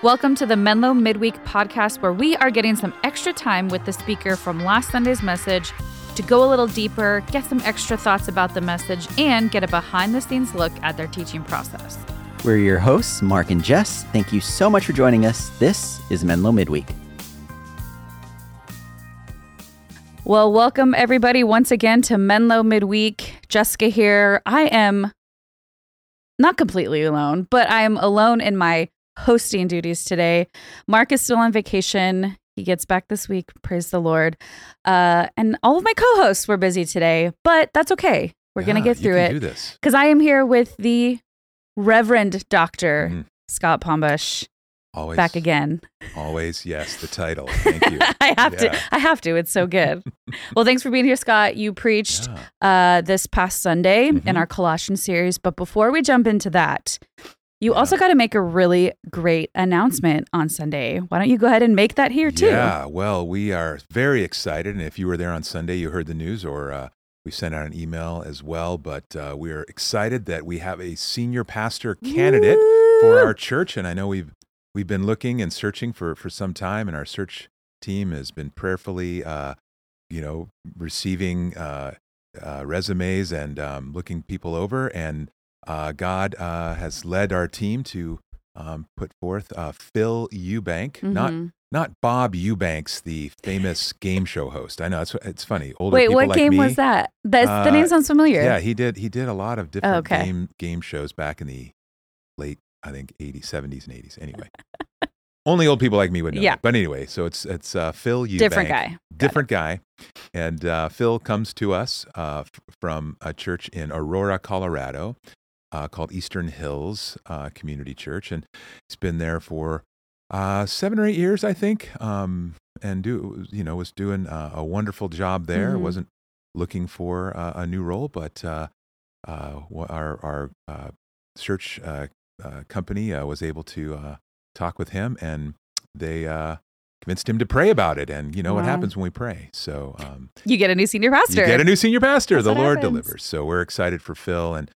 Welcome to the Menlo Midweek podcast, where we are getting some extra time with the speaker from last Sunday's message to go a little deeper, get some extra thoughts about the message, and get a behind the scenes look at their teaching process. We're your hosts, Mark and Jess. Thank you so much for joining us. This is Menlo Midweek. Well, welcome everybody once again to Menlo Midweek. Jessica here. I am not completely alone, but I am alone in my hosting duties today. Mark is still on vacation. He gets back this week. Praise the Lord. Uh, and all of my co hosts were busy today, but that's okay. We're going to get through it. Because I am here with the Reverend Doctor mm. Scott Pombush. Always back again. Always, yes, the title. Thank you. I have yeah. to. I have to. It's so good. well, thanks for being here, Scott. You preached yeah. uh, this past Sunday mm-hmm. in our Colossians series. But before we jump into that, you yeah. also got to make a really great announcement on Sunday. Why don't you go ahead and make that here too? Yeah. Well, we are very excited, and if you were there on Sunday, you heard the news, or uh, we sent out an email as well. But uh, we are excited that we have a senior pastor candidate Woo! for our church, and I know we've we've been looking and searching for for some time, and our search team has been prayerfully, uh, you know, receiving uh, uh, resumes and um, looking people over. And uh, God uh, has led our team to um, put forth uh, Phil Eubank, mm-hmm. not not Bob Eubanks, the famous game show host. I know it's it's funny. Older Wait, what like game me, was that? That's, the name sounds familiar. Yeah, he did. He did a lot of different oh, okay. game game shows back in the late I think 80s, 70s, and 80s. Anyway, only old people like me would know. Yeah. But anyway, so it's it's uh, Phil Eubank. Different guy. Different guy. And uh, Phil comes to us uh, f- from a church in Aurora, Colorado, uh, called Eastern Hills uh, Community Church, and he's been there for uh, seven or eight years, I think. Um, and do you know was doing a wonderful job there. Mm-hmm. wasn't looking for a new role, but our our church uh, company uh, was able to uh, talk with him, and they uh, convinced him to pray about it. And you know wow. what happens when we pray. So um, you get a new senior pastor. You get a new senior pastor. That's the Lord happens. delivers. So we're excited for Phil, and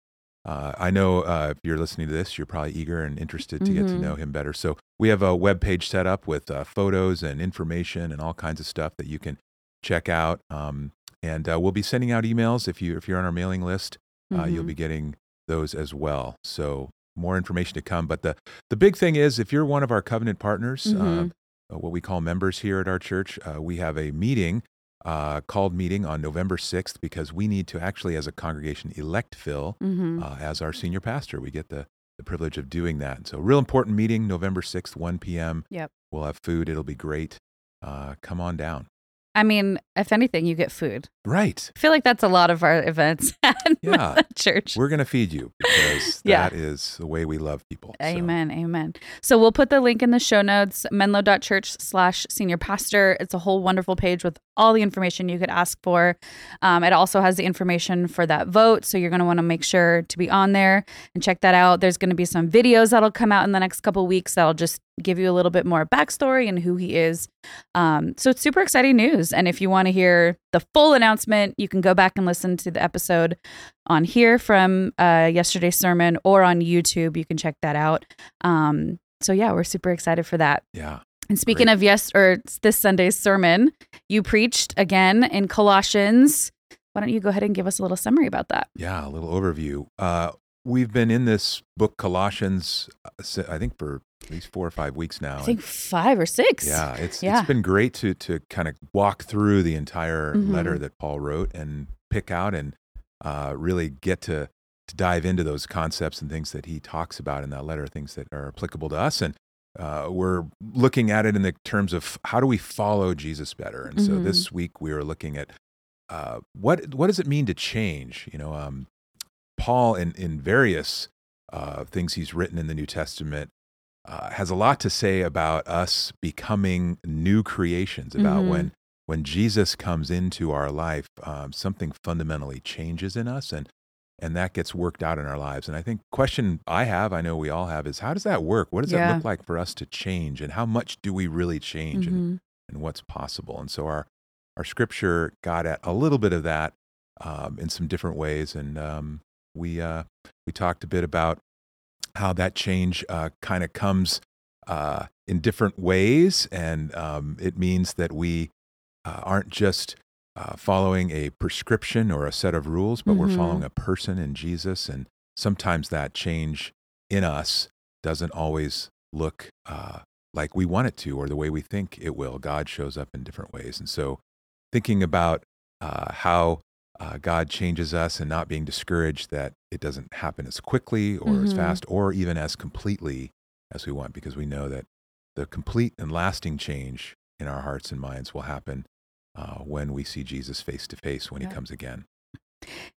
uh, I know if you're listening to this, you're probably eager and interested to mm-hmm. get to mm-hmm. know him better. So we have a web page set up with photos and information and all kinds of stuff that you can check out. Um, and we'll be sending out emails if you if you're on our mailing list. Mm-hmm. You'll be getting those as well. So more information to come. But the, the big thing is if you're one of our covenant partners, uh, mm-hmm. uh, what we call members here at our church, uh, we have a meeting uh, called meeting on November 6th because we need to actually, as a congregation, elect Phil mm-hmm. Uh, as our senior pastor. We get the, the privilege of doing that. So, real important meeting, November 6th, 1 p.m. Yep. We'll have food. It'll be great. Uh, come on down. I mean, if anything, you get food. Right. I feel like that's a lot of our events at yeah. church. We're going to feed you because yeah. that is the way we love people. Amen. So. Amen. So we'll put the link in the show notes, menlo.church slash senior pastor. It's a whole wonderful page with all the information you could ask for. Um, it also has the information for that vote. So you're going to want to make sure to be on there and check that out. There's going to be some videos that'll come out in the next couple weeks that'll just give you a little bit more backstory and who he is. Um, so it's super exciting news. And if you want to hear the full announcement, you can go back and listen to the episode on here from uh, yesterday's sermon or on YouTube. You can check that out. Um, so yeah, we're super excited for that. Yeah. And speaking Great. of yes or this Sunday's sermon, you preached again in Colossians. Why don't you go ahead and give us a little summary about that? Yeah, a little overview. Uh, we've been in this book Colossians, uh, I think for at least four or five weeks now. I think five or six. Yeah, it's yeah. it's been great to to kind of walk through the entire mm-hmm. letter that Paul wrote and pick out and uh, really get to to dive into those concepts and things that he talks about in that letter, things that are applicable to us. And uh, we're looking at it in the terms of how do we follow Jesus better. And mm-hmm. so this week we were looking at uh, what what does it mean to change? You know, um, Paul in in various uh, things he's written in the New Testament uh, has a lot to say about us becoming new creations, about mm-hmm. when when Jesus comes into our life, um, something fundamentally changes in us, and and that gets worked out in our lives. And I think question I have, I know we all have, is how does that work? What does yeah. that look like for us to change, and how much do we really change, mm-hmm. and, and what's possible? And so our our scripture got at a little bit of that um, in some different ways, and um, we uh, we talked a bit about how that change uh, kind of comes uh, in different ways, and um, it means that we uh, aren't just uh, following a prescription or a set of rules, but Mhm. we're following a person in Jesus. And sometimes that change in us doesn't always look uh, like we want it to or the way we think it will. God shows up in different ways. And so thinking about uh, how uh, God changes us and not being discouraged that it doesn't happen as quickly or as Mhm. fast or even as completely as we want, because we know that the complete and lasting change in our hearts and minds will happen uh, when we see Jesus face to face when Yeah. he comes again.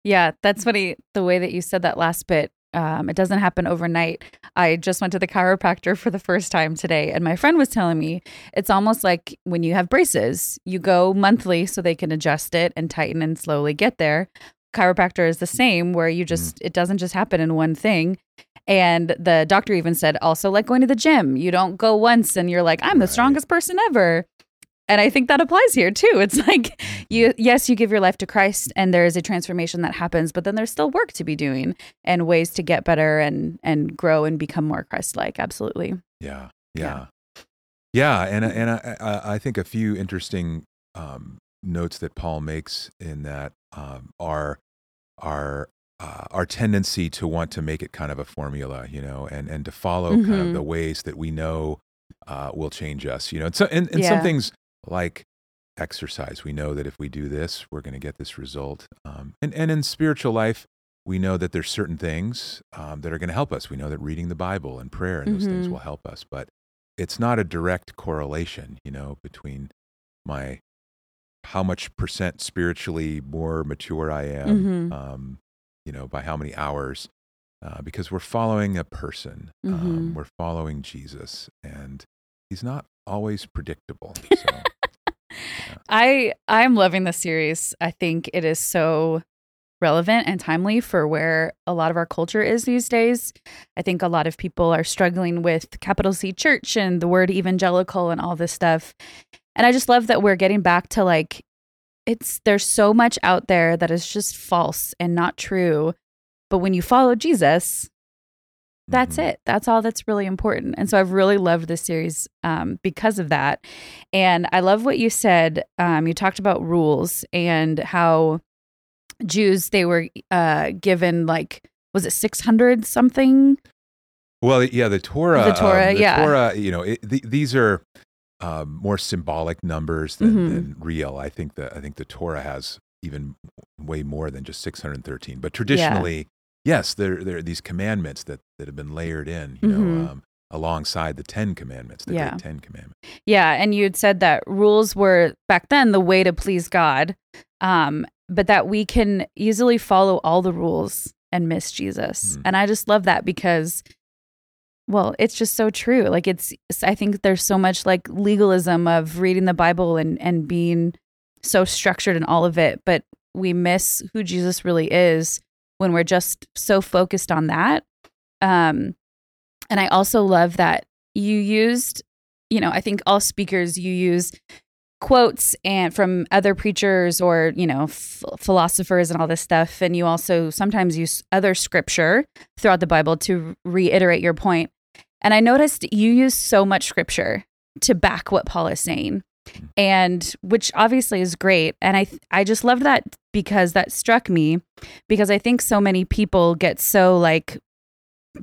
Yeah, that's funny. The way that you said that last bit, um, it doesn't happen overnight. I just went to the chiropractor for the first time today, and my friend was telling me it's almost like when you have braces, you go monthly so they can adjust it and tighten and slowly get there. Chiropractor is the same, where you just, it doesn't just happen in one thing. And the doctor even said, also like going to the gym, you don't go once and you're like, I'm the strongest person ever. And I think that applies here too. It's like you yes, you give your life to Christ and there is a transformation that happens, but then there's still work to be doing and ways to get better and and grow and become more Christ-like. Absolutely. Yeah, Yeah. yeah, yeah, and and I, I, I think a few interesting um, notes that Paul makes in that um, are are uh, our tendency to want to make it kind of a formula, you know, and and to follow kind of Mhm. the ways that we know uh, will change us, you know, and so and, and some things like exercise, we know that if we do this, we're going to get this result, um, and and in spiritual life. We know that there's certain things um, that are going to help us. We know that reading the Bible and prayer and those things Mhm. will help us. But it's not a direct correlation, you know, between my how much percent spiritually more mature I am, Mhm. um, you know, by how many hours, uh, because we're following a person, Mhm. um, we're following Jesus, and he's not always predictable. So, I I'm loving this series. I think it is so relevant and timely for where a lot of our culture is these days. I think a lot of people are struggling with capital C church and the word evangelical and all this stuff. And I just love that we're getting back to like it's there's so much out there that is just false and not true. But when you follow Jesus, that's mhm. it. That's all that's really important. And so I've really loved this series um, because of that. And I love what you said. Um, you talked about rules and how Jews they were uh, given like was it six hundred something? Well, yeah, the Torah. The Torah, um, the yeah. Torah. You know, it, th- these are um, more symbolic numbers than, Mhm. than real. I think the I think the Torah has even way more than just 613. But traditionally, yes, there there are these commandments that that have been layered in. You Mhm. know. Um, alongside the Ten Commandments, the Yeah. great Ten Commandments. Yeah, and you had said that rules were back then the way to please God, um, but that we can easily follow all the rules and miss Jesus. Mhm. And I just love that because, well, it's just so true. Like it's, I think there's so much like legalism of reading the Bible and and being so structured in all of it, but we miss who Jesus really is when we're just so focused on that. Um, and I also love that you used you know, I think all speakers you use quotes and from other preachers or you know f- philosophers and all this stuff, and you also sometimes use other scripture throughout the Bible to reiterate your point. And I noticed you use so much scripture to back what Paul is saying, and which obviously is great. And I I just loved that because that struck me because I think so many people get so like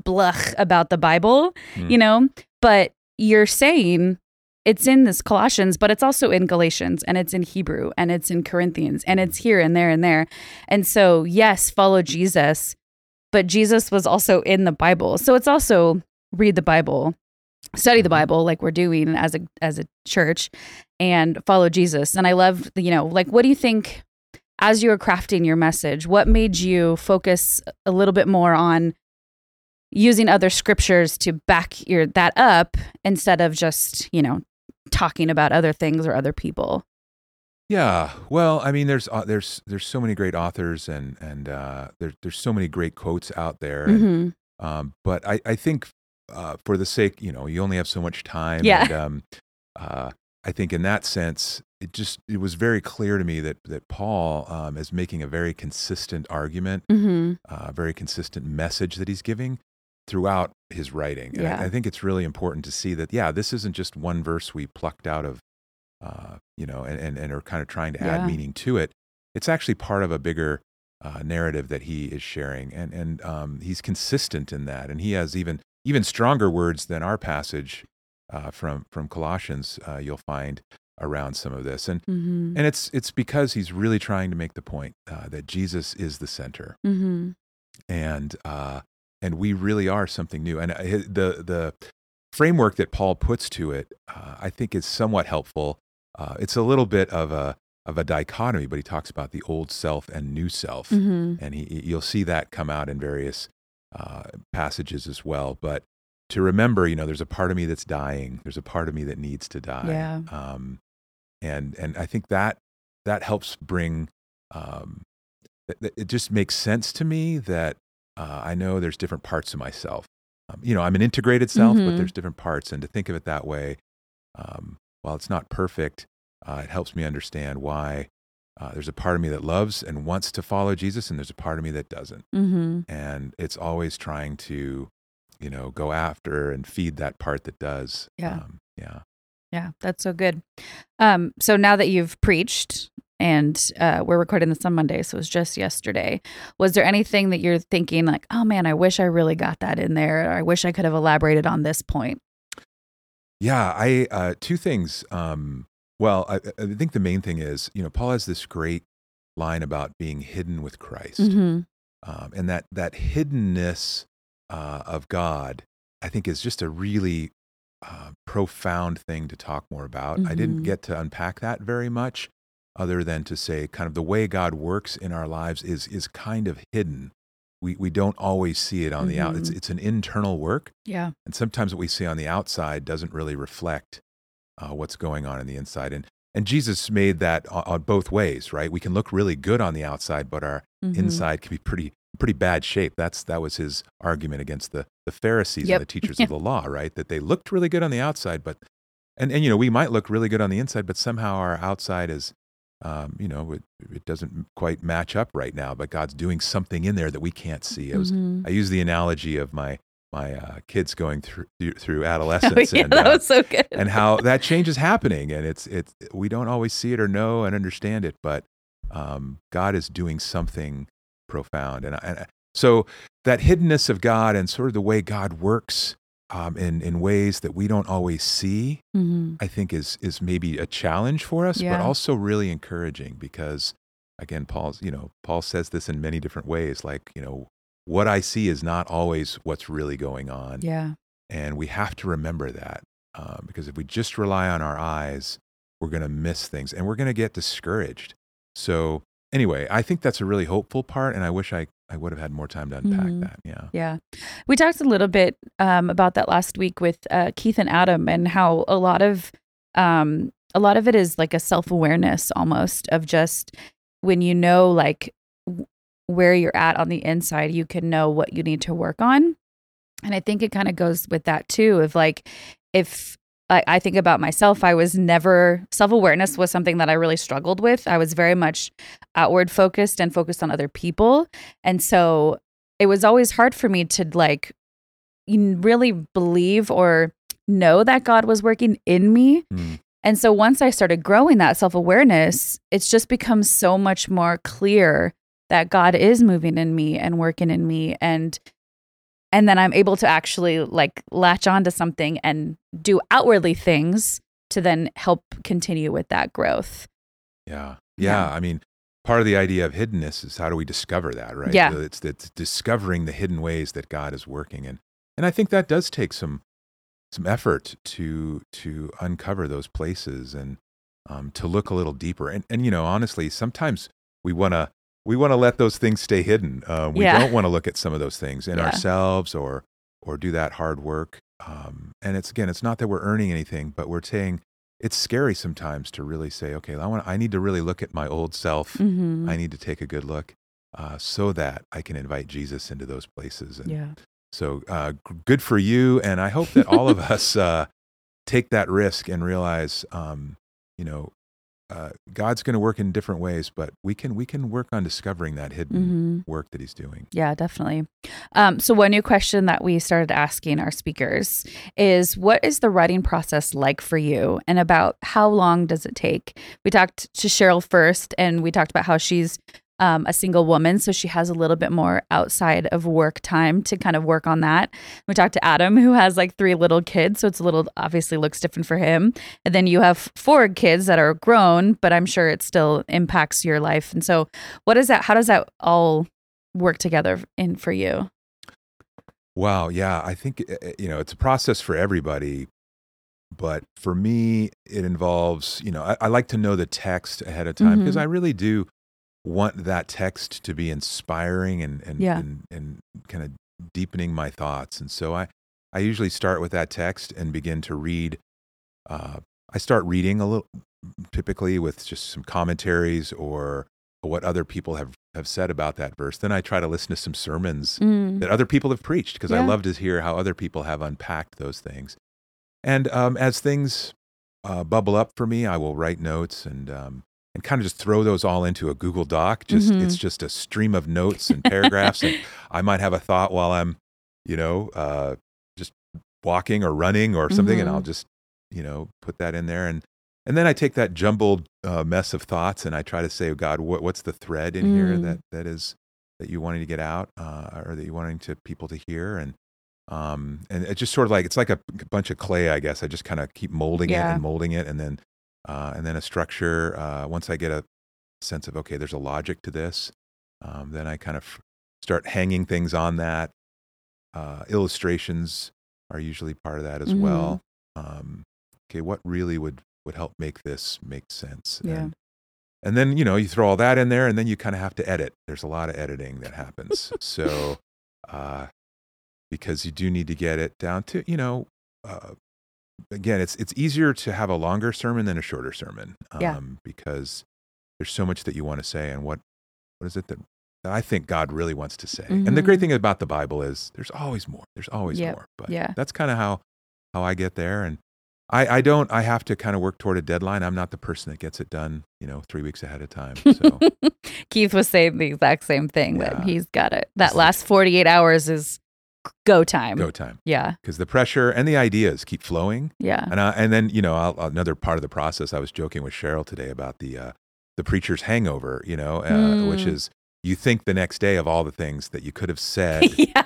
bluch about the Bible, Mm. you know, but you're saying it's in this Colossians, but it's also in Galatians and it's in Hebrew and it's in Corinthians and it's here and there and there. And so, yes, follow Jesus, but Jesus was also in the Bible. So it's also read the Bible, study the Bible like we're doing as a as a church and follow Jesus. And I love, the, you know, like what do you think as you were crafting your message, what made you focus a little bit more on using other scriptures to back your that up instead of just you know talking about other things or other people Yeah, well, I mean, there's uh, there's there's so many great authors and and uh, there's there's so many great quotes out there. and, Mhm. um, but I I think uh, for the sake, you know, you only have so much time. Yeah. And, um, uh, I think in that sense, it just it was very clear to me that that Paul um, is making a very consistent argument, Mhm. uh, a very consistent message that he's giving. throughout his writing. And Yeah. I, I think it's really important to see that, yeah, this isn't just one verse we plucked out of, uh, you know, and, and, and are kind of trying to add Yeah. meaning to it. It's actually part of a bigger uh, narrative that he is sharing. And, and um, he's consistent in that. And he has even, even stronger words than our passage uh, from, from Colossians, uh, you'll find around some of this. And, Mm-hmm. and it's, it's because he's really trying to make the point uh, that Jesus is the center Mm-hmm. and uh, and we really are something new. And uh, the the framework that Paul puts to it, uh, I think, is somewhat helpful. Uh, it's a little bit of a of a dichotomy, but he talks about the old self and new self, Mm-hmm. and he you'll see that come out in various uh, passages as well. But to remember, you know, there's a part of me that's dying. There's a part of me that needs to die. Yeah. Um, and and I think that that helps bring. Um, it, it- it just makes sense to me that uh, I know there's different parts of myself. Um, you know, I'm an integrated self, but Mhm. there's different parts, and to think of it that way, um, while it's not perfect, uh, it helps me understand why. Uh, there's a part of me that loves and wants to follow Jesus, and there's a part of me that doesn't Mm-hmm. and it's always trying to you know go after and feed that part that does Yeah. um, yeah Yeah, that's so good. Um, so now that you've preached and uh, we're recording this on Monday, so it was just yesterday. Was there anything that you're thinking like, oh man, I wish I really got that in there, or I wish I could have elaborated on this point? yeah i uh, two things um, well I, I think the main thing is you know paul has this great line about being hidden with christ Mm-hmm. um, and that that hiddenness uh, of god i think is just a really uh, profound thing to talk more about i didn't Mhm. get to unpack that very much other than to say kind of the way god works in our lives is is kind of hidden we, we don't always see it on the out it's, Mhm. it's an internal work Yeah. and sometimes what we see on the outside doesn't really reflect uh, what's going on in the inside and and jesus made that on, on both ways right we can look really good on the outside but our Mhm. inside can be pretty pretty bad shape. That's that was his argument against the the Pharisees Yep. and the teachers of the law, right? That they looked really good on the outside, but and and you know we might look really good on the inside, but somehow our outside is. Um, you know, it, it doesn't quite match up right now, but God's doing something in there that we can't see. I was, Mhm. I use the analogy of my my uh, kids going through through, through adolescence Oh, yeah, and that uh, was so good. and how that change is happening and it's it's we don't always see it or know and understand it but um, god is doing something profound and, and so that hiddenness of god and sort of the way god works um, in, in ways that we don't always see Mhm. i think is is maybe a challenge for us Yeah. but also really encouraging because again paul's you know paul says this in many different ways like you know what i see is not always what's really going on Yeah. and we have to remember that um, because if we just rely on our eyes, we're going to miss things and we're going to get discouraged. So, anyway, I think that's a really hopeful part. And I wish I, I would have had more time to unpack Mhm. that. Yeah. Yeah. We talked a little bit um, about that last week with uh, Keith and Adam and how a lot of um, a lot of it is like a self-awareness almost of just when you know like where you're at on the inside, you can know what you need to work on. And I think it kind of goes with that too of like if I, I think about myself, I was never self awareness was something that I really struggled with. I was very much outward focused and focused on other people. And so it was always hard for me to like really believe or know that God was working in me. Mm. And so once I started growing that self awareness, it's just become so much more clear that God is moving in me and working in me and and then I'm able to actually like latch onto something and do outwardly things to then help continue with that growth. Yeah. Yeah. Yeah. I mean, part of the idea of hiddenness is how do we discover that, right? Yeah. It's, it's discovering the hidden ways that God is working. And, and I think that does take some, some effort to, to uncover those places and um, to look a little deeper. And, and, you know, honestly, sometimes we want to, we want to let those things stay hidden. Uh, we Yeah. don't want to look at some of those things in Yeah. ourselves or, or do that hard work. Um, and it's, again, it's not that we're earning anything, but we're saying, it's scary sometimes to really say, okay, I want, I need to really look at my old self. Mm-hmm. I need to take a good look uh, so that I can invite Jesus into those places. And Yeah. so uh, good for you. And I hope that all of us uh, take that risk and realize, um, you know, uh, God's going to work in different ways, but we can we can work on discovering that hidden work that He's doing. Yeah, definitely. Um, so one new question that we started asking our speakers is, what is the writing process like for you, and about how long does it take? We talked to Cheryl first, and we talked about how she's um, a single woman, so she has a little bit more outside of work time to kind of work on that. We talked to Adam, who has like three little kids, so it's a little obviously looks different for him. And then you have four kids that are grown, but I'm sure it still impacts your life. And so, what is that? How does that all work together in for you? Wow, yeah, I think uh, uh, you know it's a process for everybody, but for me, it involves you know I, I like to know the text ahead of time because Mhm. I really do want that text to be inspiring and and Yeah. and, and kind of deepening my thoughts, and so I I usually start with that text and begin to read. Uh, I start reading a little, typically with just some commentaries or what other people have have said about that verse. Then I try to listen to some sermons Mm. that other people have preached because I love to hear how other people have unpacked those things. And um, as things uh, bubble up for me, I will write notes and um, and kind of just throw those all into a Google Doc. Just Mhm. it's just a stream of notes and paragraphs. and I might have a thought while I'm, you know, uh, just walking or running or something, and Mhm. I'll just you know put that in there and. And then I take that jumbled uh, mess of thoughts and I try to say, God, what, what's the thread in here Mm. that, that is that you wanting to get out uh, or that you wanting to people to hear and um and it's just sort of like it's like a bunch of clay i guess i just kind of keep molding it and molding it and then uh and then a structure uh once i get a sense of okay there's a logic to this um then i kind of start hanging things on that. Uh illustrations are usually part of that as Mhm. well. Um okay what really would would help make this make sense? Yeah. and and then you know you throw all that in there and then you kind of have to edit. There's a lot of editing that happens. So uh because you do need to get it down to you know uh, again it's it's easier to have a longer sermon than a shorter sermon um, Yeah. because there's so much that you want to say and what what is it that, that I think God really wants to say and the great thing about the Bible is there's always more there's always Yep. more but Yeah. that's kind of how how I get there and I, I don't I have to kind of work toward a deadline I'm not the person that gets it done you know three weeks ahead of time so Keith was saying the exact same thing that he's got it. That It's last 48 hours is go time. go time Yeah. because the pressure and the ideas keep flowing Yeah. And I, and then you know I'll, another part of the process. I was joking with Cheryl today about the uh, the preacher's hangover. You know, uh, which Mm. is you think the next day of all the things that you could have said yeah.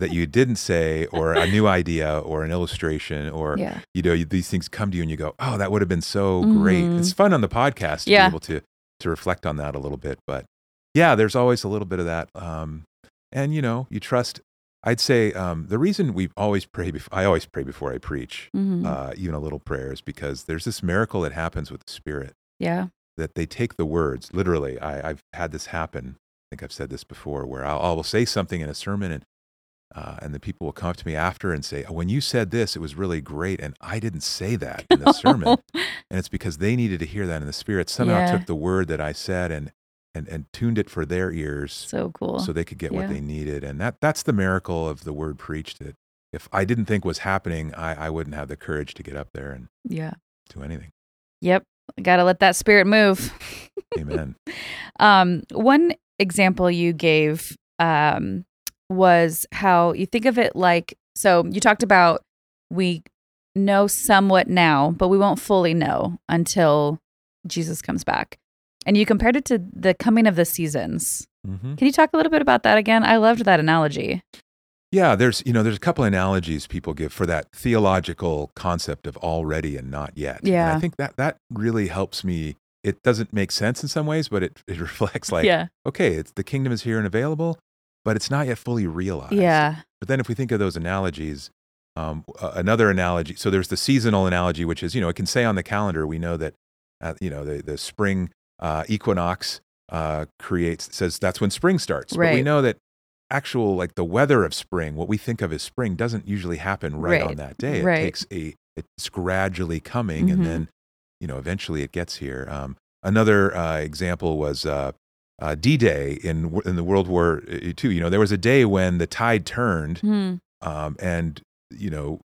that you didn't say, or a new idea, or an illustration, or Yeah. you know you, these things come to you and you go, oh, that would have been so great. Mhm. It's fun on the podcast to Yeah. be able to to reflect on that a little bit. But yeah, there's always a little bit of that. Um, and you know, you trust. I'd say um, the reason we always pray. Bef- I always pray before I preach Mhm. uh, even a little prayer is because there's this miracle that happens with the Spirit yeah. that they take the words literally. I, I've had this happen. I think I've said this before, where I'll, I'll say something in a sermon and uh, and the people will come up to me after and say, oh, "When you said this, it was really great, and I didn't say that in the sermon." and it's because they needed to hear that in the Spirit. Somehow Yeah. took the word that I said and and and tuned it for their ears so cool. so they could get Yeah. what they needed. And that that's the miracle of the word preached. That if I didn't think was happening, I, I wouldn't have the courage to get up there and yeah. do anything. Yep. Got to let that spirit move. Amen. Um, one example you gave um, was how you think of it like so you talked about we know somewhat now, but we won't fully know until Jesus comes back. And you compared it to the coming of the seasons. hmm Can you talk a little bit about that again? I loved that analogy. Yeah, there's you know there's a couple analogies people give for that theological concept of already and not yet. And Yeah. I think that that really helps me. It doesn't make sense in some ways, but it it reflects like yeah. okay, it's the kingdom is here and available, but it's not yet fully realized. Yeah. But then if we think of those analogies, um, uh, another analogy. So there's the seasonal analogy, which is you know it can say on the calendar we know that uh, you know the the spring uh, equinox uh, creates says that's when spring starts. But we know that actual like the weather of spring, what we think of as spring, doesn't usually happen right, Right. on that day. It Right. takes a it's gradually coming, Mhm. and then you know eventually it gets here. Um, another uh, example was. Uh, uh, D-Day in in the World War II. You know, there was a day when the tide turned, Hmm. um, and you know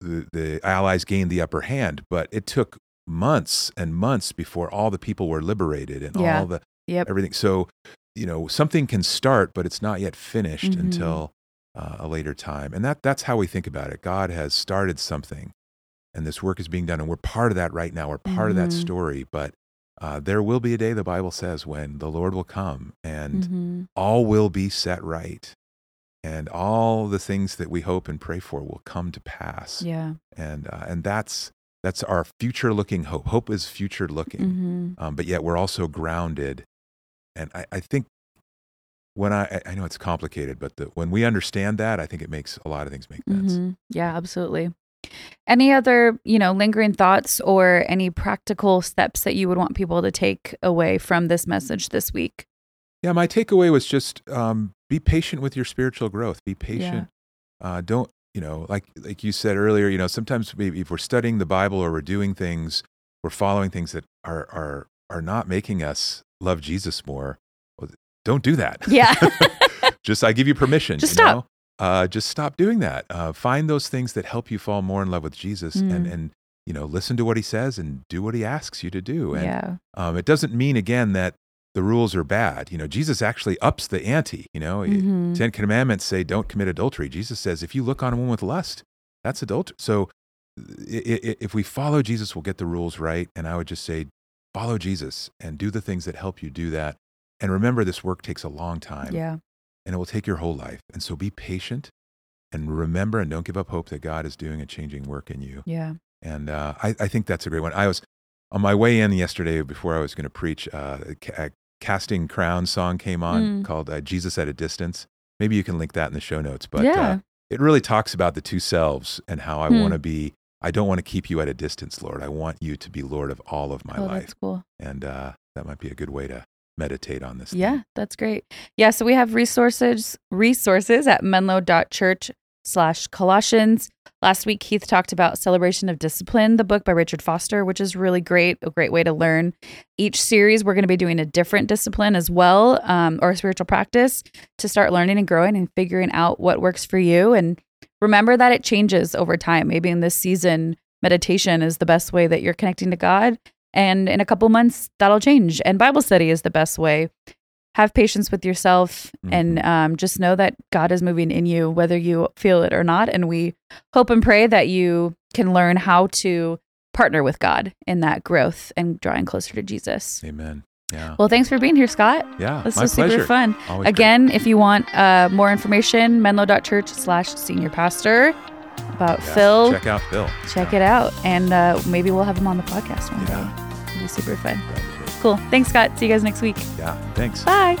the, the Allies gained the upper hand, but it took months and months before all the people were liberated and Yeah. all the Yep. everything. So, you know, something can start, but it's not yet finished Mhm. until uh, a later time. And that that's how we think about it. God has started something, and this work is being done, and we're part of that right now. We're part of that Mhm. story. But uh, there will be a day, the Bible says, when the Lord will come and Mhm. all will be set right, and all the things that we hope and pray for will come to pass. Yeah. And uh, and that's that's our future looking hope. Hope is future looking hmm um, but yet we're also grounded. And I, I think when I, I know it's complicated, but the, when we understand that, I think it makes a lot of things make sense. hmm Yeah, absolutely. Any other, you know, lingering thoughts or any practical steps that you would want people to take away from this message this week? Yeah, my takeaway was just um, be patient with your spiritual growth. Be patient. Uh, don't you know, like like you said earlier, you know, sometimes maybe if we're studying the Bible or we're doing things, we're following things that are are are not making us love Jesus more. Well, don't do that. Yeah. just I give you permission. Just you stop. know? Uh, just stop doing that. Uh, find those things that help you fall more in love with Jesus, and Mm. and you know listen to what He says and do what He asks you to do. And yeah. um, it doesn't mean again that the rules are bad. You know, Jesus actually ups the ante. You know, Mhm. Ten Commandments say don't commit adultery. Jesus says if you look on a woman with lust, that's adultery. So if we follow Jesus, we'll get the rules right. And I would just say follow Jesus and do the things that help you do that. And remember, this work takes a long time Yeah. and it will take your whole life. And so be patient and remember and don't give up hope that God is doing a changing work in you. Yeah. And uh, I, I think that's a great one. I was on my way in yesterday before I was going to preach. Uh, a Casting Crowns song came on Mm. called uh, "Jesus at a Distance." Maybe you can link that in the show notes. But Yeah. uh, it really talks about the two selves and how I Hmm. want to be. I don't want to keep you at a distance, Lord. I want you to be Lord of all of my oh, life. that's cool. And uh, that might be a good way to meditate on this. thing. Yeah, that's great. Yeah, so we have resources resources at menlo.church slash Colossians. Last week, Keith talked about Celebration of Discipline, the book by Richard Foster, which is really great, a great way to learn. Each series, we're going to be doing a different discipline as well, um, or a spiritual practice to start learning and growing and figuring out what works for you. And remember that it changes over time. Maybe in this season, meditation is the best way that you're connecting to God. And in a couple months, that'll change. And Bible study is the best way have patience with yourself and um, just know that God is moving in you, whether you feel it or not. And we hope and pray that you can learn how to partner with God in that growth and drawing closer to Jesus. Amen. Yeah. Well, thanks for being here, Scott. yeah. This my was pleasure. super fun. Always great. Again, if you want uh, more information, menlo.church slash senior pastor about Yeah, Phil, Check out Phil. check it out. And uh, maybe we'll have him on the podcast one Yeah. day. It'll be super fun. Great. Cool. Thanks, Scott. See you guys next week. Yeah. Thanks. Bye.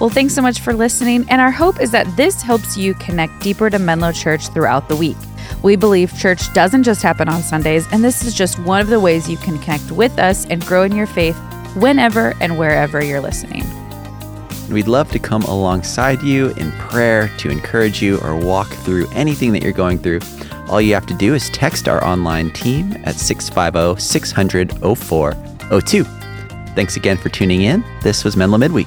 Well, thanks so much for listening. And our hope is that this helps you connect deeper to Menlo Church throughout the week. We believe church doesn't just happen on Sundays, and this is just one of the ways you can connect with us and grow in your faith whenever and wherever you're listening. We'd love to come alongside you in prayer to encourage you or walk through anything that you're going through. All you have to do is text our online team at 650 600 0402. Thanks again for tuning in. This was Menlo Midweek.